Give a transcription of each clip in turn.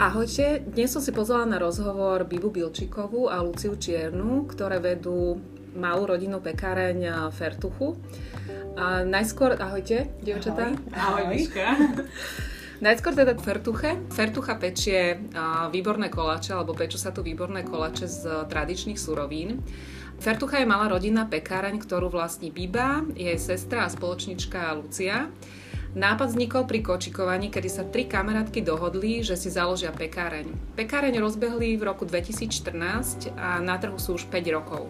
Ahojte, dnes som si pozvala na rozhovor Bibu Bilčikovú a Luciu Čiernu, ktoré vedú malú rodinnú pekáreň Fertuchu. A najskôr, ahojte, dievčatá. Ahoj, Ahoj Miška. Najskôr teda k Fertuche. Fertucha pečie výborné koláče, alebo pečú sa tu výborné koláče z tradičných surovín. Fertucha je malá rodinná pekáreň, ktorú vlastní Biba, jej sestra a spoločnička Lucia. Nápad vznikol pri kočikovaní, kedy sa tri kamarátky dohodli, že si založia pekáreň. Pekáreň rozbehli v roku 2014 a na trhu sú už 5 rokov.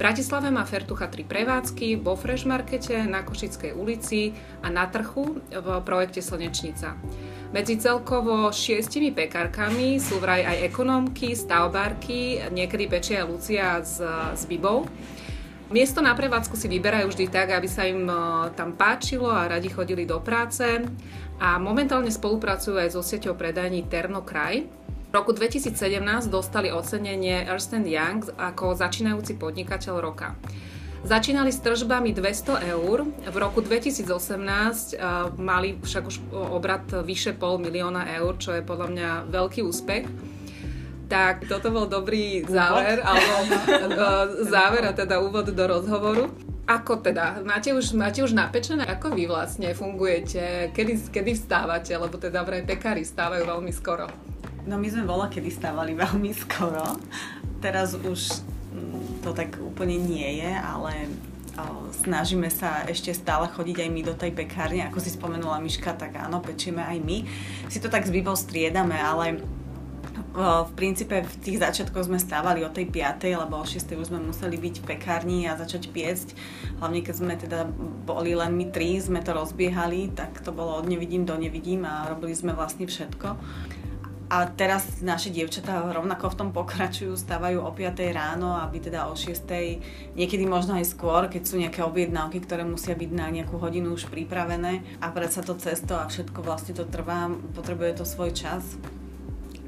Bratislave má Fertucha tri prevádzky vo Fresh Markete, na Košickej ulici a na trhu v projekte Slnečnica. Medzi celkovo šiestimi pekárkami sú vraj aj ekonómky, stavbárky, niekedy pečia Lucia s, s Bibou. Miesto na prevádzku si vyberajú vždy tak, aby sa im e, tam páčilo a radi chodili do práce a momentálne spolupracujú aj so sieťou predajní Terno Kraj, v roku 2017 dostali ocenenie Ernst Young ako začínajúci podnikateľ roka. Začínali s tržbami 200 eur, v roku 2018 uh, mali však už obrat vyše pol milióna eur, čo je podľa mňa veľký úspech. Tak toto bol dobrý záver, alebo uh, záver a teda úvod do rozhovoru. Ako teda? Máte už, máte už napečené? Ako vy vlastne fungujete? Kedy, kedy vstávate? Lebo teda vraj pekári stávajú veľmi skoro. No my sme bola kedy stávali veľmi skoro. Teraz už mm, to tak úplne nie je, ale snažíme sa ešte stále chodiť aj my do tej pekárne. Ako si spomenula Miška, tak áno, pečieme aj my. Si to tak s Bibou striedame, ale v princípe v tých začiatkoch sme stávali o tej 5, lebo o 6 už sme museli byť v pekárni a začať piecť. Hlavne keď sme teda boli len my tri, sme to rozbiehali, tak to bolo od nevidím do nevidím a robili sme vlastne všetko. A teraz naše dievčatá rovnako v tom pokračujú, stávajú o 5 ráno, aby teda o 6, niekedy možno aj skôr, keď sú nejaké objednávky, ktoré musia byť na nejakú hodinu už pripravené a predsa to cesto a všetko vlastne to trvá, potrebuje to svoj čas.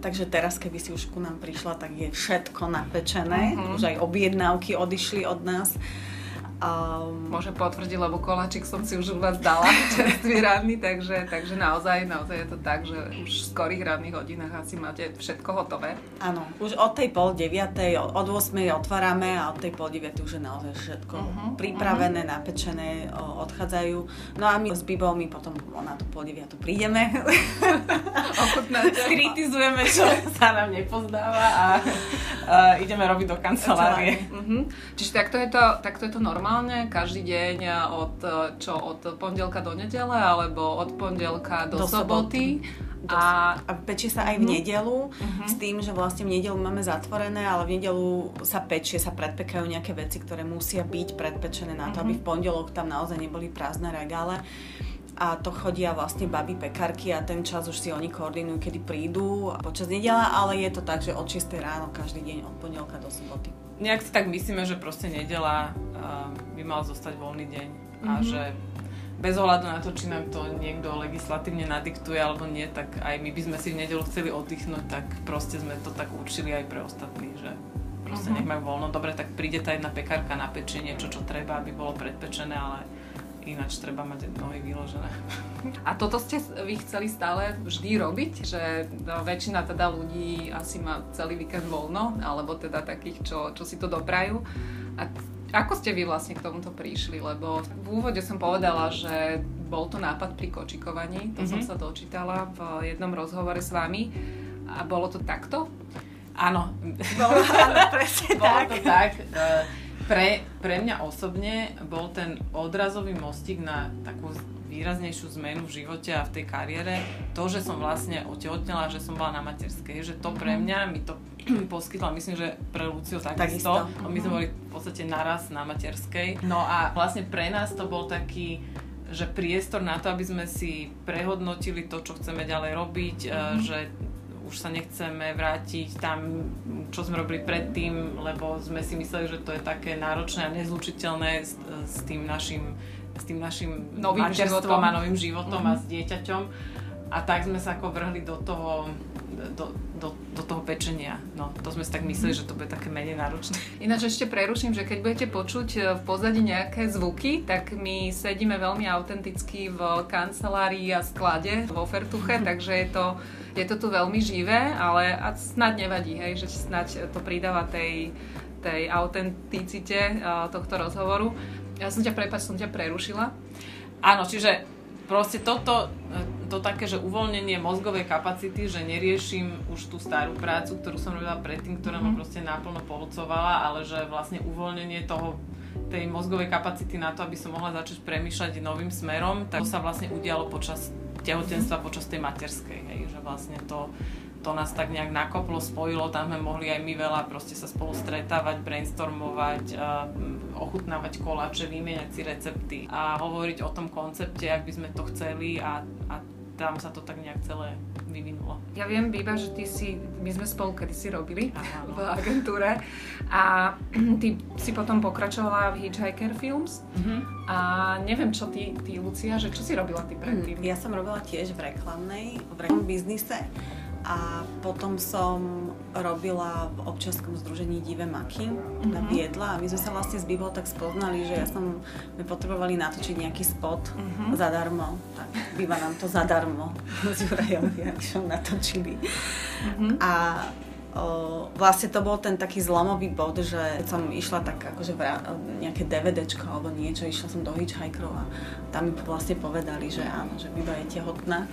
Takže teraz, keby si už ku nám prišla, tak je všetko napečené, uh-huh. už aj objednávky odišli od nás Um, Môže potvrdiť, lebo koláčik som si už u vás dala, čerstvý ranný, takže, takže naozaj, naozaj je to tak, že už v skorých ranných hodinách asi máte všetko hotové. Áno, už od tej pol deviatej, od 8 otvárame a od tej pol deviatej už je naozaj všetko uh-huh, pripravené, uh-huh. napečené, odchádzajú. No a my s Bibou, my potom na tú pol deviatu prídeme. Skritizujeme, čo sa nám nepozdáva a, a ideme robiť do kancelárie. Uh-huh. Čiže takto je to, takto je to normálne normálne, každý deň od, čo, od pondelka do nedele, alebo od pondelka do, do soboty. A, a pečie sa aj v mhm. nedelu uh-huh. s tým, že vlastne v nedelu máme zatvorené, ale v nedelu sa pečie, sa predpekajú nejaké veci, ktoré musia byť predpečené na to, uh-huh. aby v pondelok tam naozaj neboli prázdne regále a to chodia vlastne baby pekárky a ten čas už si oni koordinujú, kedy prídu počas nedela, ale je to tak, že od 6 ráno každý deň od pondelka do soboty nejak si tak myslíme, že proste nedela by mal zostať voľný deň mm-hmm. a mhm. že bez ohľadu na to, či nám to niekto legislatívne nadiktuje alebo nie, tak aj my by sme si v nedelu chceli oddychnúť, tak proste sme to tak určili aj pre ostatných, že proste uh-huh. nech majú voľno. Dobre, tak príde tá jedna pekárka na pečenie, niečo, čo treba, aby bolo predpečené, ale ináč treba mať nohy vyložené. A toto ste vy chceli stále vždy robiť? Že no, väčšina teda ľudí asi má celý víkend voľno, alebo teda takých, čo, čo si to doprajú. A ako ste vy vlastne k tomuto prišli? Lebo v úvode som povedala, že bol to nápad pri kočikovaní, to mm-hmm. som mhm. sa dočítala v jednom rozhovore s vami. A bolo to takto? Áno. Bolo, áno, presne bolo tak. to tak. Pre, pre mňa osobne bol ten odrazový mostík na takú výraznejšiu zmenu v živote a v tej kariére to, že som vlastne otehotnela, že som bola na materskej, že to pre mňa mi to poskytla, myslím, že pre Luciu takisto. takisto. My sme boli v podstate naraz na materskej. No a vlastne pre nás to bol taký že priestor na to, aby sme si prehodnotili to, čo chceme ďalej robiť, mm-hmm. že už sa nechceme vrátiť tam, čo sme robili predtým, lebo sme si mysleli, že to je také náročné a nezlučiteľné s, s tým našim, s tým našim novým životom a novým životom mm-hmm. a s dieťaťom. a tak sme sa ako vrhli do toho, do, do, do toho pečenia. No, to sme si tak mysleli, že to bude také menej náročné. Ináč ešte preruším, že keď budete počuť e, v pozadí nejaké zvuky, tak my sedíme veľmi autenticky v kancelárii a sklade vo Fertuche, takže je to, je to tu veľmi živé, ale a snad nevadí, hej, že snad to pridáva tej, tej autenticite uh, tohto rozhovoru. Ja som ťa, prepáč, som ťa prerušila. Áno, čiže proste toto, e, to také, že uvoľnenie mozgovej kapacity, že neriešim už tú starú prácu, ktorú som robila predtým, ktorá ma mhm. proste náplno polcovala, ale že vlastne uvoľnenie toho tej mozgovej kapacity na to, aby som mohla začať premýšľať novým smerom, tak to sa vlastne udialo počas tehotenstva, počas tej materskej, hej, že vlastne to, to nás tak nejak nakoplo, spojilo, tam sme mohli aj my veľa proste sa spolu stretávať, brainstormovať, ochutnávať koláče, vymieňať si recepty a hovoriť o tom koncepte, ak by sme to chceli a, a tam sa to tak nejak celé vyvinulo. Ja viem, Biba, že ty si, my sme spolu kedy si robili Aha, no. v agentúre a ty si potom pokračovala v Hitchhiker Films uh-huh. a neviem, čo ty, ty, Lucia, že čo si robila ty predtým? Ja som robila tiež v reklamnej, v reklamnom biznise a potom som robila v občianskom združení Dive Maky na Viedla a my sme sa vlastne s Bibou tak spoznali, že ja som, my potrebovali natočiť nejaký spot mm-hmm. zadarmo, tak Biba nám to zadarmo s Jurajom Jakšom natočili. Mm-hmm. A o, vlastne to bol ten taký zlomový bod, že keď som išla tak akože vrá, nejaké DVDčko alebo niečo, išla som do Hitchhikerov a tam mi vlastne povedali, že áno, že Biba je tehotná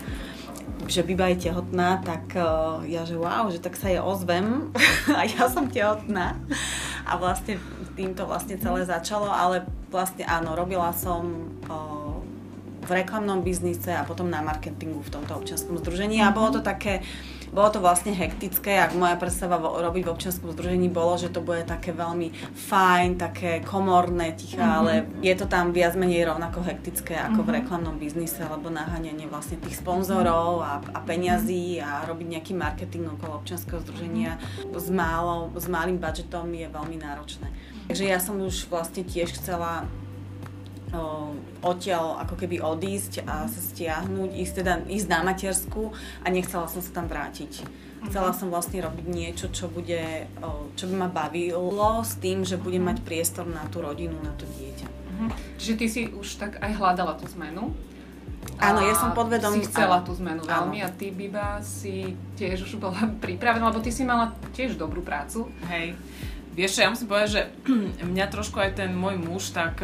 že Biba je tehotná, tak uh, ja že wow, že tak sa je ozvem a ja som tehotná. A vlastne týmto vlastne celé začalo, ale vlastne áno, robila som uh, v reklamnom biznise a potom na marketingu v tomto občianskom združení a bolo to také bolo to vlastne hektické, ak moja predstava robiť v občianskom združení bolo, že to bude také veľmi fajn, také komorné, tiché, mm-hmm. ale je to tam viac menej rovnako hektické ako mm-hmm. v mhm. reklamnom biznise, alebo naháňanie vlastne tých sponzorov a, a peňazí a robiť nejaký marketing okolo občianskeho združenia s, málo, s malým budžetom je veľmi náročné. Takže ja som už vlastne tiež chcela odtiaľ ako keby odísť a sa stiahnuť, ísť, teda, ísť na matersku a nechcela som sa tam vrátiť. Chcela som vlastne robiť niečo, čo bude, čo by ma bavilo s tým, že budem mať priestor na tú rodinu, na to dieťa. Uh-huh. Čiže ty si už tak aj hľadala tú zmenu? Áno, ja som podvedom... Si chcela tú zmenu veľmi a ty, Biba, si tiež už bola pripravená, lebo ty si mala tiež dobrú prácu. Hej. Vieš čo, ja musím povedať, že mňa trošku aj ten môj muž tak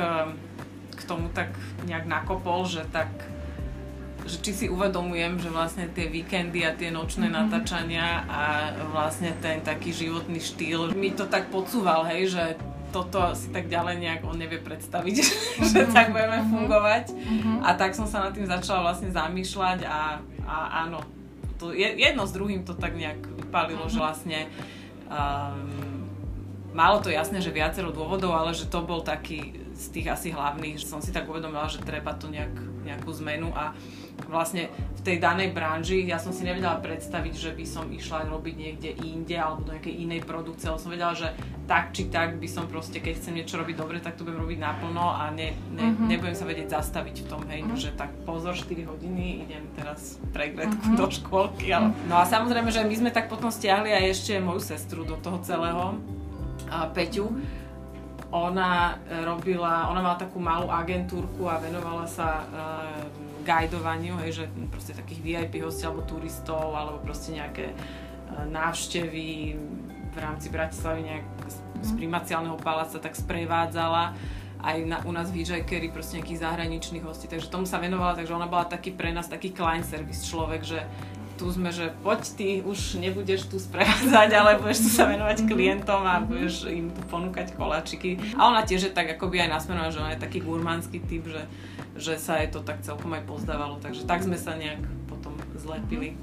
k tomu tak nejak nakopol, že tak že či si uvedomujem, že vlastne tie víkendy a tie nočné mm-hmm. natáčania a vlastne ten taký životný štýl mi to tak podsúval, hej, že toto si tak ďalej nejak on nevie predstaviť, mm-hmm. že tak budeme mm-hmm. fungovať. Mm-hmm. A tak som sa nad tým začala vlastne zamýšľať a, a áno, to jedno s druhým to tak nejak vypálilo, mm-hmm. že vlastne um, malo to jasné, že viacero dôvodov, ale že to bol taký z tých asi hlavných, že som si tak uvedomila, že treba to nejak, nejakú zmenu a vlastne v tej danej branži ja som si nevedela predstaviť, že by som išla robiť niekde inde alebo do nejakej inej produkcie, ale som vedela, že tak či tak by som proste, keď chcem niečo robiť dobre, tak to budem robiť naplno a ne, ne, uh-huh. nebudem sa vedieť zastaviť v tom, hej, uh-huh. že tak pozor, 4 hodiny, idem teraz pre uh-huh. do škôlky. Ale... No a samozrejme, že my sme tak potom stiahli aj ešte moju sestru do toho celého, Peťu, ona e, robila, ona mala takú malú agentúrku a venovala sa uh, guidovaniu, hej, že proste takých VIP hostí alebo turistov, alebo proste nejaké uh, návštevy v rámci Bratislavy nejak z, z mhm. primaciálneho paláca tak sprevádzala aj na, u nás v Hitchhikeri proste nejakých zahraničných hostí, takže tomu sa venovala, takže ona bola taký pre nás taký client service človek, že tu sme, že poď ty, už nebudeš tu sprevádzať, ale budeš tu sa venovať mhm. klientom a mhm. budeš im tu ponúkať koláčiky. A ona tiež je tak akoby aj nasmerovaná, že ona je taký gurmánsky typ, že, že sa jej to tak celkom aj pozdávalo, takže tak sme sa nejak potom zlepili.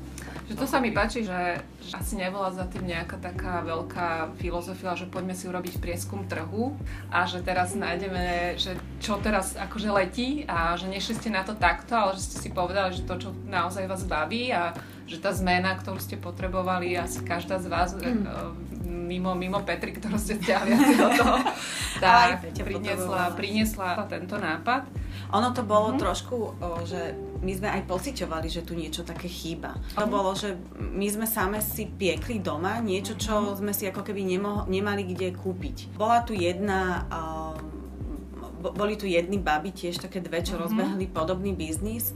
Že to sa mi páči, že, že asi nebola za tým nejaká taká veľká filozofia, že poďme si urobiť prieskum trhu a že teraz nájdeme, že čo teraz akože letí a že nešli ste na to takto, ale že ste si povedali, že to, čo naozaj vás baví a že tá zmena, ktorú ste potrebovali, asi každá z vás mm. mimo, mimo Petri, ktorú ste stiahli asi do toho, tak priniesla, priniesla tento nápad. Ono to bolo mm-hmm. trošku, o, že my sme aj pociťovali, že tu niečo také chýba. To bolo, že my sme same si piekli doma niečo, čo mhm. sme si ako keby nemo- nemali kde kúpiť. Bola tu jedna... O, boli tu jedni baby, tiež také dve, čo mm-hmm. rozbehli podobný biznis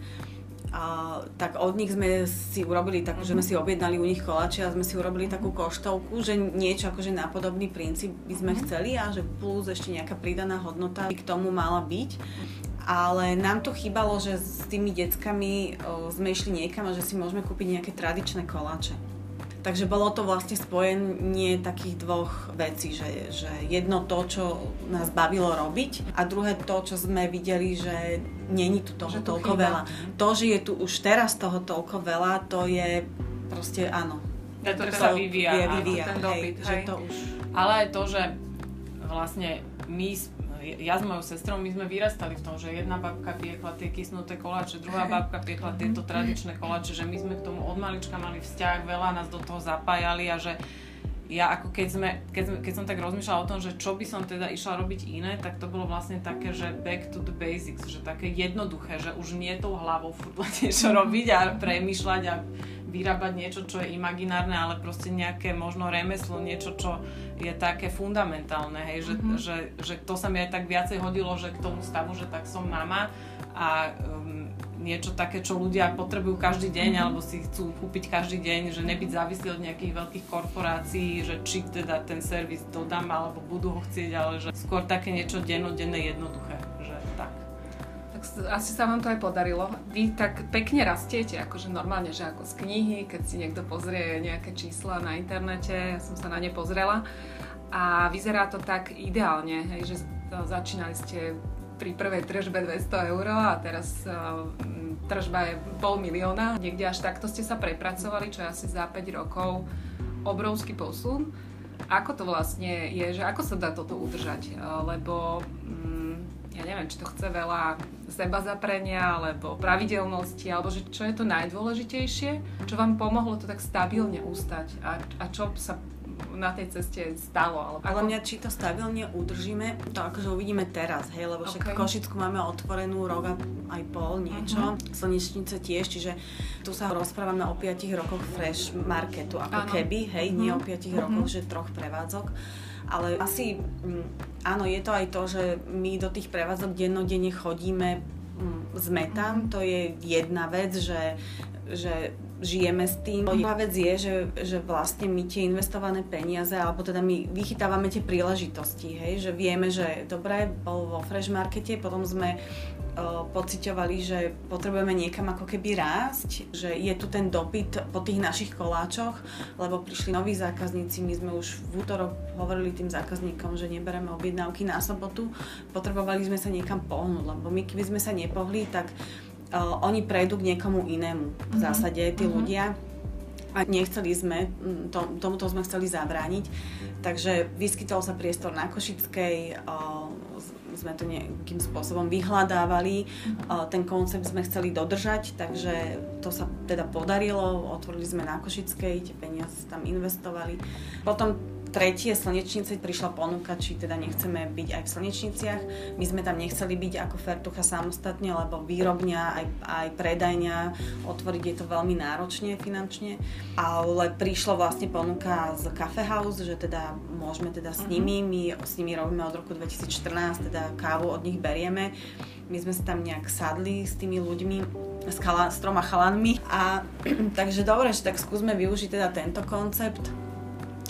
a, tak od nich sme si urobili takú, že sme mhm. si objednali u nich koláče a sme si urobili takú koštovku, že niečo akože na podobný princíp by sme mm-hmm. chceli a že plus ešte nejaká pridaná hodnota by k tomu mala byť. Ale nám to chýbalo, že s tými deckami o, sme išli niekam a že si môžeme kúpiť nejaké tradičné koláče. Takže bolo to vlastne spojenie takých dvoch vecí, že, že jedno to, čo nás bavilo robiť a druhé to, čo sme videli, že není tu toho že toľko chýba. veľa. To, že je tu už teraz toho toľko veľa, to je proste áno. Ja to sa vyvíja, vie, vyvíja ten dopyt, hej, hej. Že to už... Ale aj to, že vlastne my ja s mojou sestrou, my sme vyrastali v tom, že jedna babka piekla tie kysnuté koláče, druhá babka piekla tieto tradičné koláče, že my sme k tomu od malička mali vzťah, veľa nás do toho zapájali a že ja ako keď, sme, keď, sme, keď som tak rozmýšľala o tom, že čo by som teda išla robiť iné, tak to bolo vlastne také, že back to the basics, že také jednoduché, že už nie tou hlavou furt niečo robiť a premýšľať a vyrábať niečo, čo je imaginárne, ale proste nejaké možno remeslo, niečo, čo je také fundamentálne, hej, že, mm-hmm. že, že to sa mi aj tak viacej hodilo, že k tomu stavu, že tak som mama a um, niečo také, čo ľudia potrebujú každý deň alebo si chcú kúpiť každý deň, že nebyť závislí od nejakých veľkých korporácií, že či teda ten servis dodám alebo budú ho chcieť, ale že skôr také niečo dennodenné jednoduché, že tak. Tak asi sa vám to aj podarilo. Vy tak pekne rastiete, akože normálne, že ako z knihy, keď si niekto pozrie nejaké čísla na internete, ja som sa na ne pozrela a vyzerá to tak ideálne, hej, že začínali ste pri prvej tržbe 200 eur a teraz uh, tržba je pol milióna. Niekde až takto ste sa prepracovali, čo je asi za 5 rokov obrovský posun. Ako to vlastne je, že ako sa dá toto udržať? Lebo um, ja neviem, či to chce veľa seba zaprenia, alebo pravidelnosti, alebo že čo je to najdôležitejšie, čo vám pomohlo to tak stabilne ustať a, a čo sa na tej ceste stalo. Alebo Ale mňa, či to stabilne udržíme, to akože uvidíme teraz, hej, lebo však okay. Košicku máme otvorenú rok a aj pol niečo, uh-huh. Slnečnice tiež, čiže tu sa rozprávame o 5 rokoch fresh marketu, ako ano. keby, hej, uh-huh. nie o 5 uh-huh. rokoch, že troch prevádzok. Ale asi, m, mm, áno, je to aj to, že my do tých prevádzok dennodenne chodíme mm, sme tam, to je jedna vec, že, že žijeme s tým. Druhá vec je, že, že vlastne my tie investované peniaze, alebo teda my vychytávame tie príležitosti, hej, že vieme, že dobre, bol vo Fresh Markete, potom sme uh, pociťovali, že potrebujeme niekam ako keby rásť, že je tu ten dopyt po tých našich koláčoch, lebo prišli noví zákazníci, my sme už v útorok hovorili tým zákazníkom, že nebereme objednávky na sobotu, potrebovali sme sa niekam pohnúť, lebo my keby sme sa nepohli, tak uh, oni prejdú k niekomu inému v mhm. zásade, tí mm-hmm. ľudia. A nechceli sme, to, tomuto sme chceli zabrániť. Takže vyskytol sa priestor na Košickej, uh, sme to nejakým spôsobom vyhľadávali. Uh, ten koncept sme chceli dodržať, takže to sa teda podarilo. Otvorili sme na Košickej, tie peniaze tam investovali. Potom tretie slnečnice prišla ponuka, či teda nechceme byť aj v slnečniciach. My sme tam nechceli byť ako Fertucha samostatne, lebo výrobňa, aj, aj predajňa, otvoriť je to veľmi náročne finančne. Ale prišla vlastne ponuka z Cafe House, že teda môžeme teda s mhm. nimi, my s nimi robíme od roku 2014, teda kávu od nich berieme. My sme sa tam nejak sadli s tými ľuďmi, s, chala, s troma chalanmi a takže dobre, že tak skúsme využiť teda tento koncept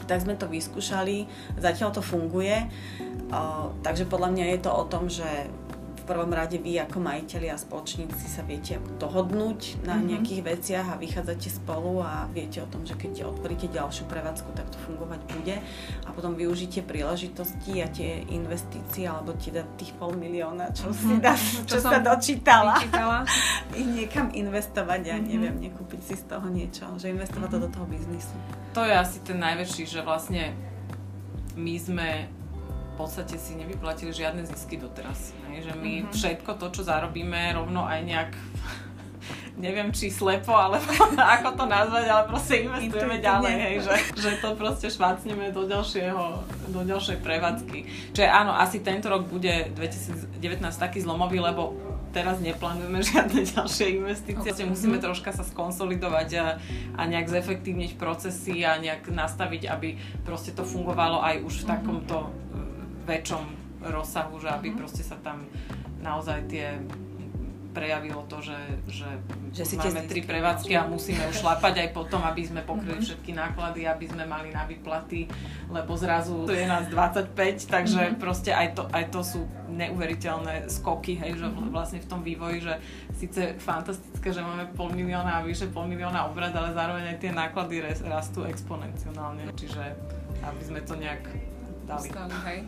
tak sme to vyskúšali, zatiaľ to funguje, takže podľa mňa je to o tom, že prvom rade vy ako majiteľi a spoločníci sa viete dohodnúť na mm-hmm. nejakých veciach a vychádzate spolu a viete o tom, že keď otvoríte ďalšiu prevádzku, tak to fungovať bude a potom využite príležitosti a tie investície alebo teda tých pol milióna, čo, mm-hmm. si dá, čo, čo sa dočítala, ich niekam investovať a mm-hmm. neviem, nekúpiť si z toho niečo, že investovať mm-hmm. to do toho biznisu. To je asi ten najväčší, že vlastne my sme podstate si nevyplatili žiadne zisky doteraz. Hej? Že my mm-hmm. všetko to, čo zarobíme, rovno aj nejak neviem či slepo, ale ako to nazvať, ale proste investujeme ďalej, hej, že, že to proste švácneme do ďalšieho, do ďalšej prevádzky. Čiže áno, asi tento rok bude 2019 taký zlomový, lebo teraz neplánujeme žiadne ďalšie investície. Okay. Musíme troška sa skonsolidovať a, a nejak zefektívniť procesy a nejak nastaviť, aby proste to fungovalo aj už v mhm. takomto väčšom rozsahu, že aby mhm. proste sa tam naozaj tie prejavilo to, že, že, že si máme tri prevádzky a musíme už šlapať aj potom, aby sme pokryli mhm. všetky náklady, aby sme mali na výplaty, lebo zrazu to je nás 25, takže mm-hmm. proste aj to, aj to sú neuveriteľné skoky, hej, že mhm. vlastne v tom vývoji, že síce fantastické, že máme pol milióna a vyše pol milióna obrad, ale zároveň aj tie náklady rastú exponenciálne, čiže aby sme to nejak dali. Stali, hej.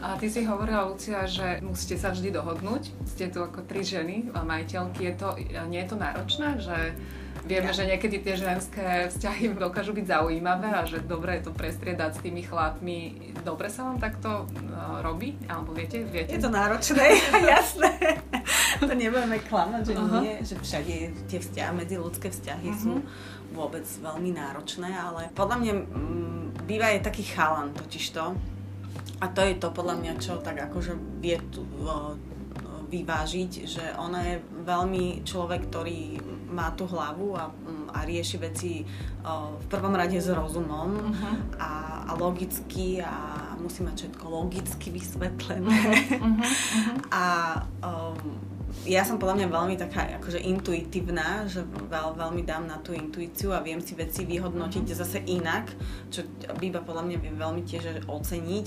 A ty si hovorila, Lucia, že musíte sa vždy dohodnúť. Ste tu ako tri ženy, majiteľky. Je to, nie je to náročné, že vieme, že niekedy tie ženské vzťahy dokážu byť zaujímavé a že dobre je to prestriedať s tými chlapmi. Dobre sa vám takto uh, robí? Alebo viete, viete? Je to náročné, jasné. to nebudeme klamať, že uh-huh. nie, že všade tie vzťahy, medzi ľudské vzťahy uh-huh. sú vôbec veľmi náročné, ale podľa mňa m, mm, býva je taký chalan totižto, a to je to podľa mňa, čo tak akože vie tu, o, vyvážiť, že ona je veľmi človek, ktorý má tú hlavu a, a rieši veci o, v prvom rade s rozumom uh-huh. a, a logicky a musí mať všetko logicky vysvetlené. Uh-huh. Uh-huh. a um, ja som podľa mňa veľmi taká akože intuitívna, že veľ, veľmi dám na tú intuíciu a viem si veci vyhodnotiť mm-hmm. zase inak, čo Biba podľa mňa vie veľmi tiež oceniť.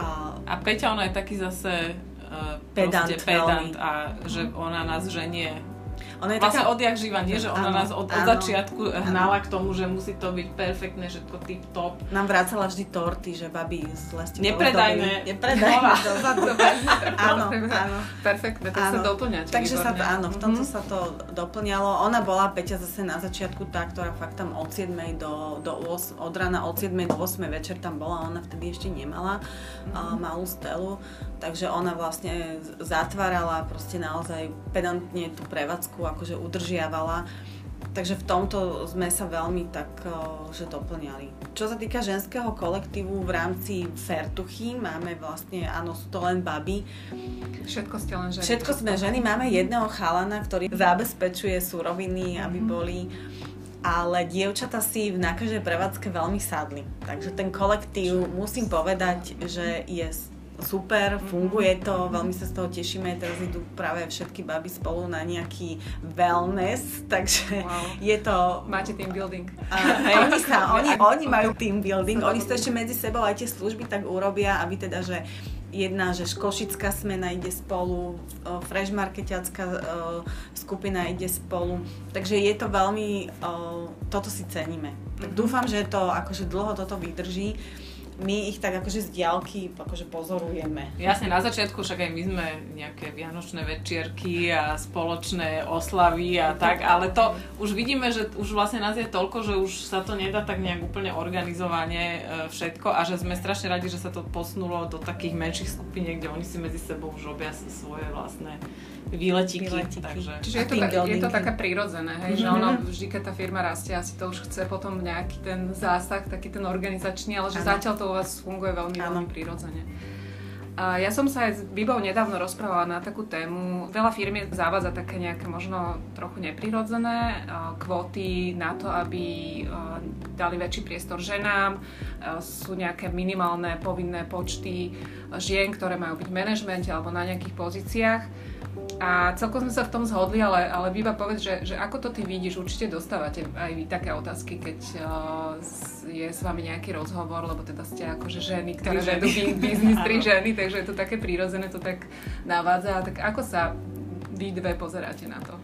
A, a Peťa, ona je taký zase uh, pedant, pedant a že ona nás ženie ona je vlastne taká... odjak živa, nie? Že ona áno, nás od, od začiatku áno. hnala k tomu, že musí to byť perfektné, že to tip top. Nám vracala vždy torty, že babi z lesti Nepredajné. Nepredajné áno, áno. Perfektné, to sa doplňa. Takže sa to, áno, v tomto mm-hmm. sa to doplňalo. Ona bola, Peťa, zase na začiatku tá, ktorá fakt tam od 7 do, do 8, od rána od 7 do 8 večer tam bola, ona vtedy ešte nemala mm-hmm. uh, malú stelu Takže ona vlastne zatvárala proste naozaj pedantne tú prevádzku, akože udržiavala. Takže v tomto sme sa veľmi tak, že doplňali. Čo sa týka ženského kolektívu v rámci Fertuchy, máme vlastne, áno, sú to len baby. Všetko ste len ženy. Všetko sme ženy. Máme jedného chalana, ktorý zabezpečuje suroviny, aby mhm. boli ale dievčata si na každej prevádzke veľmi sadli. Takže ten kolektív, musím povedať, že je super, funguje to, veľmi sa z toho tešíme, teraz idú práve všetky baby spolu na nejaký wellness, takže wow. je to... Máte team building. Uh, oni, sa, oni, oni majú team building, oni to ešte medzi sebou aj tie služby tak urobia, aby teda, že jedna, že Košická smena ide spolu, Fresh Marketiacká skupina ide spolu, takže je to veľmi, toto si ceníme. Tak mhm. dúfam, že to akože dlho toto vydrží my ich tak akože z diálky akože pozorujeme. Jasne, na začiatku však aj my sme nejaké vianočné večierky a spoločné oslavy a tak, ale to už vidíme, že už vlastne nás je toľko, že už sa to nedá tak nejak úplne organizovane e, všetko a že sme strašne radi, že sa to posunulo do takých menších skupín, kde oni si medzi sebou už robia svoje vlastné výletiky. výletiky. Takže... Čiže je to, tak, je to také prírodzené, hej, mm-hmm. že ono vždy, keď tá firma rastie, asi to už chce potom nejaký ten zásah, taký ten organizačný, ale že ano. zatiaľ to u vás funguje veľmi, ano. veľmi prírodzene. A ja som sa aj s Bibou nedávno rozprávala na takú tému. Veľa firmy zavádza také nejaké možno trochu neprirodzené kvóty na to, aby dali väčší priestor ženám. Sú nejaké minimálne povinné počty žien, ktoré majú byť v manažmente alebo na nejakých pozíciách. A celkom sme sa v tom zhodli, ale, ale Biba povedz, že, že ako to ty vidíš, určite dostávate aj vy také otázky, keď uh, je s vami nejaký rozhovor, lebo teda ste akože ženy, ktoré vedú biznis, tri ženy, takže je to také prírodzené, to tak navádza. Tak ako sa vy dve pozeráte na to?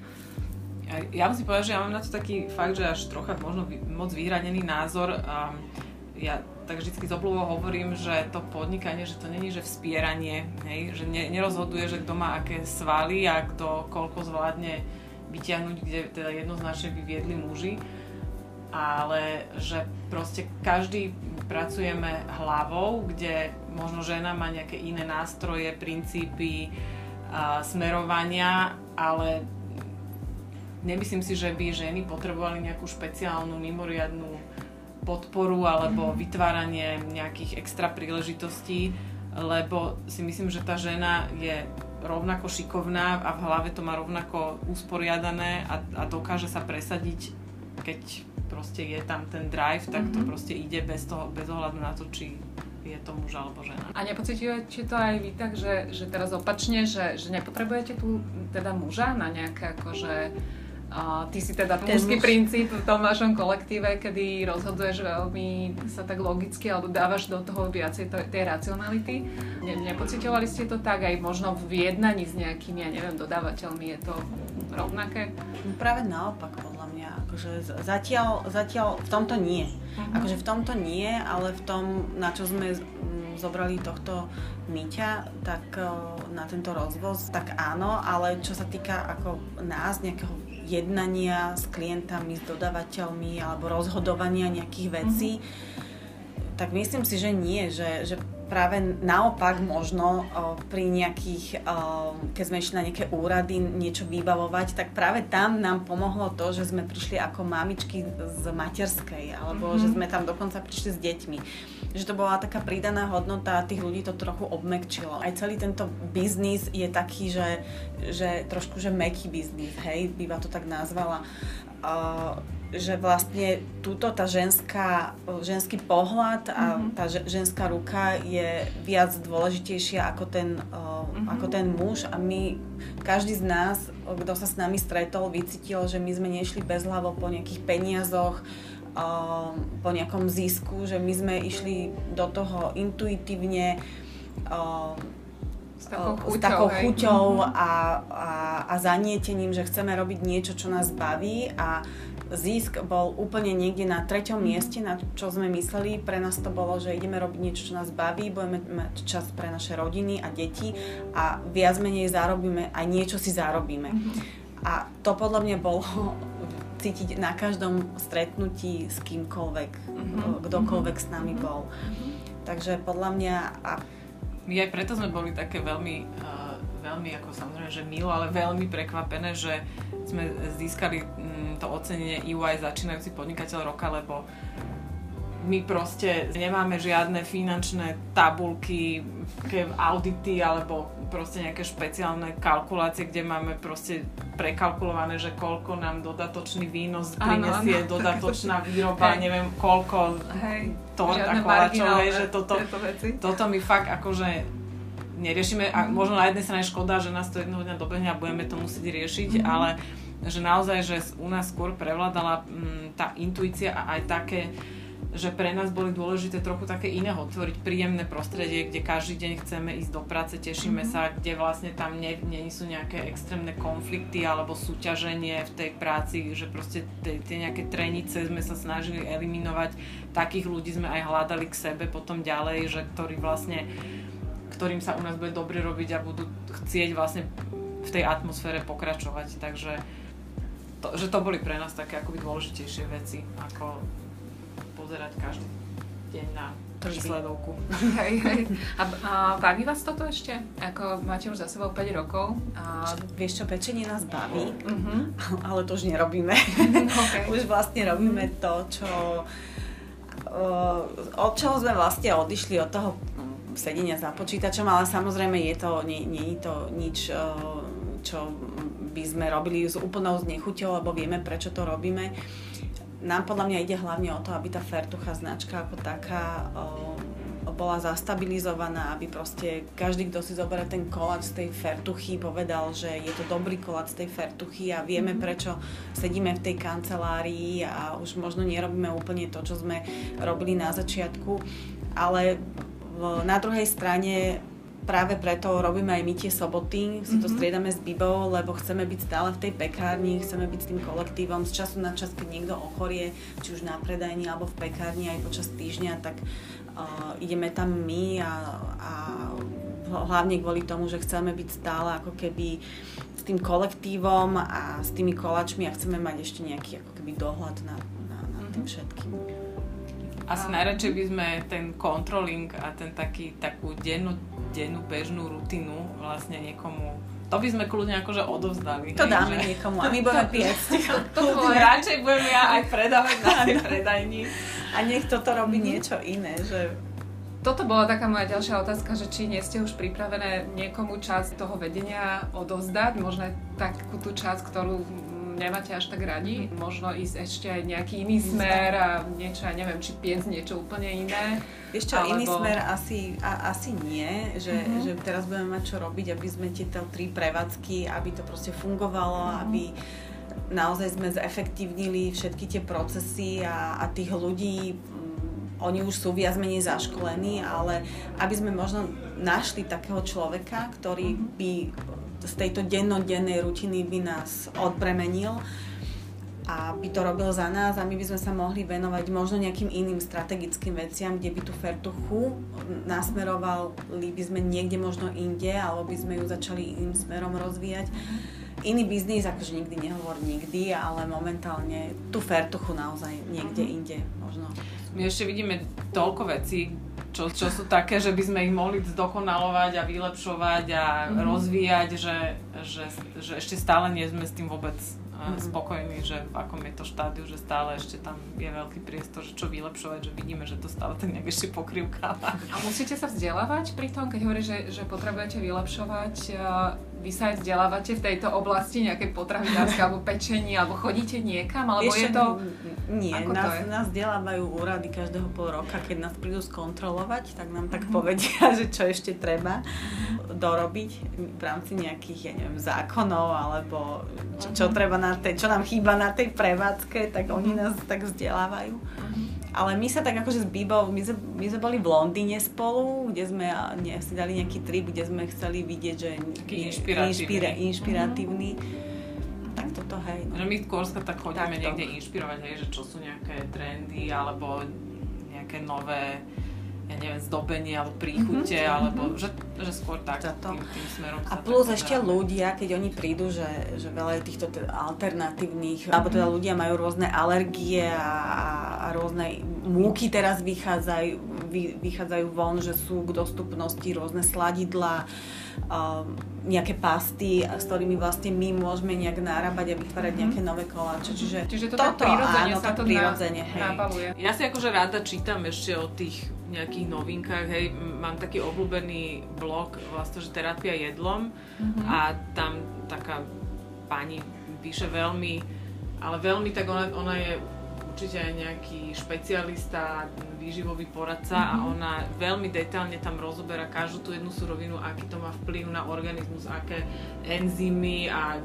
Ja, musím povedať, že ja mám na to taký fakt, že až trocha možno moc vyhranený názor. Ja tak vždy z obľúbou hovorím, že to podnikanie, že to není, že vspieranie, hej, že ne, nerozhoduje, že kto má aké svaly a kto koľko zvládne vyťahnuť, kde teda jednoznačne by viedli muži, ale že proste každý pracujeme hlavou, kde možno žena má nejaké iné nástroje, princípy, a smerovania, ale nemyslím si, že by ženy potrebovali nejakú špeciálnu, mimoriadnú podporu alebo vytváranie nejakých extra príležitostí, lebo si myslím, že tá žena je rovnako šikovná a v hlave to má rovnako usporiadané a, a dokáže sa presadiť, keď proste je tam ten drive, tak mm-hmm. to mhm. proste ide bez toho, bez ohľadu na to, či je to muž alebo žena. A nepocitujete to aj vy tak, že, že teraz opačne, že, že nepotrebujete tu teda muža na nejaké akože a ty si teda mužský princíp v tom vašom kolektíve, kedy rozhoduješ veľmi sa tak logicky alebo dávaš do toho viacej to, tej racionality. Ne, nepocitovali ste to tak aj možno v vyjednaní s nejakými, ja neviem, dodávateľmi je to rovnaké? No práve naopak. Akože zatiaľ, zatiaľ v tomto nie. Uh-huh. Akože v tomto nie, ale v tom, na čo sme zobrali tohto Myťa, tak na tento rozvoz, tak áno, ale čo sa týka ako nás, nejakého jednania s klientami, s dodávateľmi alebo rozhodovania nejakých vecí, mm-hmm. tak myslím si, že nie, že, že práve naopak možno pri nejakých, keď sme išli na nejaké úrady niečo vybavovať, tak práve tam nám pomohlo to, že sme prišli ako mamičky z materskej, alebo mm-hmm. že sme tam dokonca prišli s deťmi. Že to bola taká pridaná hodnota a tých ľudí to trochu obmekčilo. Aj celý tento biznis je taký, že, že trošku, že meký biznis, hej, býva to tak nazvala. Uh, že vlastne túto tá ženská, ženský pohľad a mm-hmm. tá ženská ruka je viac dôležitejšia ako ten, mm-hmm. ako ten muž a my, každý z nás, kto sa s nami stretol, vycítil, že my sme nešli bezhlavo po nejakých peniazoch, po nejakom zisku, že my sme išli do toho intuitívne s takou chuťou, s takou chuťou a, a, a zanietením, že chceme robiť niečo, čo nás baví a zisk bol úplne niekde na treťom mhm. mieste, na čo sme mysleli. Pre nás to bolo, že ideme robiť niečo, čo nás baví, budeme mať čas pre naše rodiny a deti a viac menej zarobíme, aj niečo si zarobíme. Mm-hmm. A to podľa mňa bolo cítiť na každom stretnutí s kýmkoľvek, mm-hmm. kdokoľvek s nami bol. Takže podľa mňa... A... My aj preto sme boli také veľmi, uh, veľmi ako samozrejme, že milo, ale veľmi prekvapené, že sme získali to ocenenie EY začínajúci podnikateľ roka, lebo my proste nemáme žiadne finančné tabulky, audity alebo proste nejaké špeciálne kalkulácie, kde máme proste prekalkulované, že koľko nám dodatočný výnos prinesie, dodatočná výroba, hej. neviem koľko hej. torta koláčov, že toto, toto my fakt akože neriešime a možno na jednej strane škoda, že nás to jedného dňa dobehne a budeme to musieť riešiť, mm-hmm. ale že naozaj, že u nás skôr prevládala m, mm, tá intuícia a aj také, že pre nás boli dôležité trochu také iného, tvoriť príjemné prostredie, kde každý deň chceme ísť do práce, tešíme mm-hmm. sa, kde vlastne tam nie, nie sú nejaké extrémne konflikty alebo súťaženie v tej práci, že proste tie, tie nejaké trenice sme sa snažili eliminovať, takých ľudí sme aj hľadali k sebe potom ďalej, že ktorí vlastne ktorým sa u nás bude dobre robiť a budú chcieť vlastne v tej atmosfére pokračovať. Takže to, že to boli pre nás také akoby dôležitejšie veci, ako pozerať každý deň na sledovku. Hej, hej. A, a baví vás toto ešte? Ako máte už za sebou 5 rokov. A... Vieš čo, pečenie nás baví, uh-huh. ale to už nerobíme. okay. už vlastne robíme to, čo od čoho sme vlastne odišli, od toho sedenia za počítačom, ale samozrejme je to, nie, nie je to nič, čo by sme robili s úplnou znechuťou, lebo vieme, prečo to robíme. Nám podľa mňa ide hlavne o to, aby tá Fertucha značka ako taká bola zastabilizovaná, aby proste každý, kto si zoberie ten koláč z tej Fertuchy, povedal, že je to dobrý koláč z tej Fertuchy a vieme, mm-hmm. prečo sedíme v tej kancelárii a už možno nerobíme úplne to, čo sme robili na začiatku, ale na druhej strane práve preto robíme aj my tie soboty, si to mhm. striedame s Bibou, lebo chceme byť stále v tej pekárni, chceme byť s tým kolektívom, z času na čas, keď niekto ochorie, či už na predajni alebo v pekárni aj počas týždňa, tak uh, ideme tam my a, a hlavne kvôli tomu, že chceme byť stále ako keby s tým kolektívom a s tými kolačmi a chceme mať ešte nejaký ako keby dohľad na, na, na tým mhm. všetkým. Asi najradšej by sme ten controlling a ten taký, takú dennú, dennú bežnú rutinu vlastne niekomu to by sme kľudne akože odovzdali. To dáme že... niekomu a my budeme piecť. to, to, to radšej budem ja aj predávať na tej predajni. A nech toto robí mm-hmm. niečo iné, že Toto bola taká moja ďalšia otázka, že či nie ste už pripravené niekomu časť toho vedenia odozdať, možno takú tú časť, ktorú nemáte až tak radi, možno ísť ešte aj nejaký iný smer a niečo, ja neviem, či piec niečo úplne iné. Čo, alebo... iný smer asi, a, asi nie, že, mm-hmm. že teraz budeme mať čo robiť, aby sme tieto tri prevádzky, aby to proste fungovalo, mm-hmm. aby naozaj sme zefektívnili všetky tie procesy a, a tých ľudí oni už sú viac menej zaškolení, ale aby sme možno našli takého človeka, ktorý mhm. by z tejto dennodennej rutiny by nás odpremenil a by to robil za nás a my by sme sa mohli venovať možno nejakým iným strategickým veciam, kde by tú fertuchu nasmerovali by sme niekde možno inde, alebo by sme ju začali iným smerom rozvíjať. Iný biznis, akože nikdy nehovor nikdy, ale momentálne tú fertuchu naozaj niekde mm-hmm. inde možno. My ešte vidíme toľko vecí, čo, čo sú také, že by sme ich mohli zdokonalovať a vylepšovať a mm-hmm. rozvíjať, že, že, že ešte stále nie sme s tým vôbec mm-hmm. spokojní, že v akom je to štádiu, že stále ešte tam je veľký priestor, že čo vylepšovať, že vidíme, že to stále ten nejak ešte. A musíte sa vzdelávať pri tom, keď hovoríš, že, že potrebujete vylepšovať vy sa aj vzdelávate v tejto oblasti nejaké potravinárske alebo pečenie, alebo chodíte niekam, alebo Ešte je to... Nie, Ako nás, je? nás vzdelávajú úrady každého pol roka, keď nás prídu skontrolovať, tak nám tak mm-hmm. povedia, že čo ešte treba dorobiť v rámci nejakých, ja neviem, zákonov, alebo čo, čo, mm-hmm. treba na tej, čo nám chýba na tej prevádzke, tak oni nás tak vzdelávajú. Mm-hmm. Ale my sa tak akože s Bibou, my sme, my sme boli v Londýne spolu, kde sme ne, si dali nejaký trip, kde sme chceli vidieť, že Taký inšpiratívny. Inšpira, inšpiratívny. Mm-hmm. Tak toto hej. No. Že my skôr sa tak chodíme tak niekde inšpirovať, hej, že čo sú nejaké trendy alebo nejaké nové ja neviem, zdobenie alebo príchute, mm-hmm. alebo že, že skôr tak to. Tým, tým smerom A plus ešte dá. ľudia, keď oni prídu, že, že veľa je týchto alternatívnych, mm-hmm. alebo teda ľudia majú rôzne alergie a, a rôzne múky teraz vychádzajú, vy, vychádzajú von, že sú k dostupnosti rôzne sladidla, um, nejaké pasty, s ktorými vlastne my môžeme nejak nárábať a vytvárať mm-hmm. nejaké nové koláče. Čiže, Čiže to toto, prirodzene áno, sa to prirodzene, hej. Ja si akože rada čítam ešte o tých nejakých novinkách, hej, mám taký obľúbený blog vlastne, že terapia jedlom mm-hmm. a tam taká pani píše veľmi, ale veľmi tak ona, ona je určite aj nejaký špecialista, výživový poradca mm-hmm. a mhm. ona veľmi detailne tam rozoberá každú tú jednu surovinu, aký to má vplyv na organizmus, aké enzymy a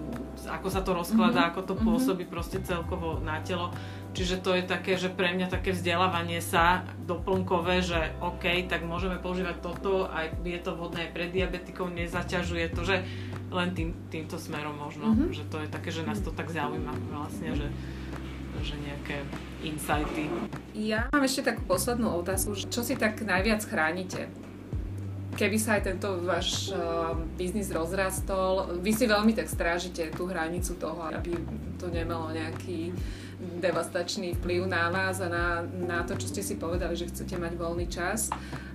ako sa to rozkladá, mm-hmm. ako to mhm. pôsobí proste celkovo na telo. Čiže to je také, že pre mňa také vzdelávanie sa doplnkové, že OK, tak môžeme používať toto, aj je to vhodné aj pre diabetikov, nezaťažuje to, že len tým, týmto smerom možno, mm-hmm. že to je také, že nás to tak zaujíma vlastne, že, že nejaké insighty. Ja mám ešte takú poslednú otázku, čo si tak najviac chránite? Keby sa aj tento váš uh, biznis rozrastol, vy si veľmi tak strážite tú hranicu toho, aby to nemalo nejaký devastačný vplyv na vás a na, na to, čo ste si povedali, že chcete mať voľný čas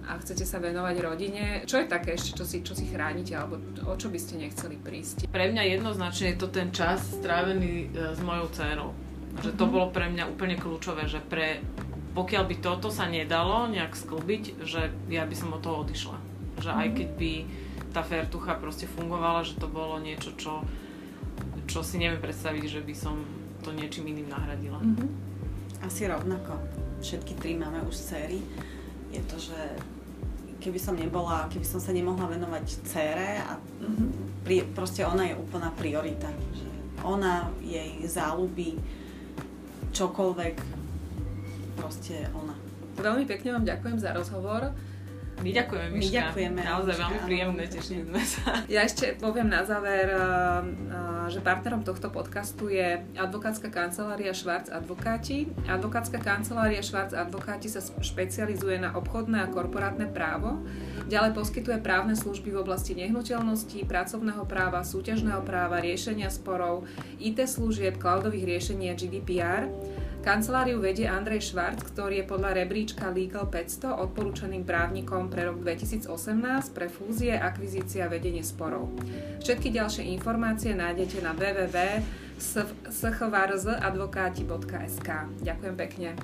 a chcete sa venovať rodine. Čo je také ešte, čo si, čo si chránite, alebo o čo by ste nechceli prísť? Pre mňa jednoznačne je to ten čas strávený e, s mojou dcerou. Že to mhm. bolo pre mňa úplne kľúčové, že pre, pokiaľ by toto sa nedalo nejak sklbiť, že ja by som od toho odišla. Že aj mhm. keď by tá fertucha proste fungovala, že to bolo niečo, čo, čo si neviem predstaviť, že by som to niečím iným nahradila. Mm-hmm. Asi rovnako. Všetky tri máme už séry. Je to, že keby som nebola, keby som sa nemohla venovať cére a mm-hmm. pri, proste ona je úplná priorita. Že ona, jej záľuby, čokoľvek, proste ona. Veľmi pekne vám ďakujem za rozhovor. My ďakujeme, Miška. My ďakujeme. Naozaj veľmi príjemné, tešili sme sa. Ja ešte poviem na záver, eh, eh, že partnerom tohto podcastu je advokátska kancelária Švarc Advokáti. Advokátska kancelária Švarc Advokáti sa špecializuje na obchodné a korporátne právo. Ďalej poskytuje právne služby v oblasti nehnuteľností, pracovného práva, súťažného práva, riešenia sporov, IT služieb, cloudových riešení a GDPR. Kanceláriu vedie Andrej Švarc, ktorý je podľa rebríčka Legal 500 odporúčaným právnikom pre rok 2018 pre fúzie, akvizícia a vedenie sporov. Všetky ďalšie informácie nájdete na www.schvarzadvokáti.sk. Ďakujem pekne.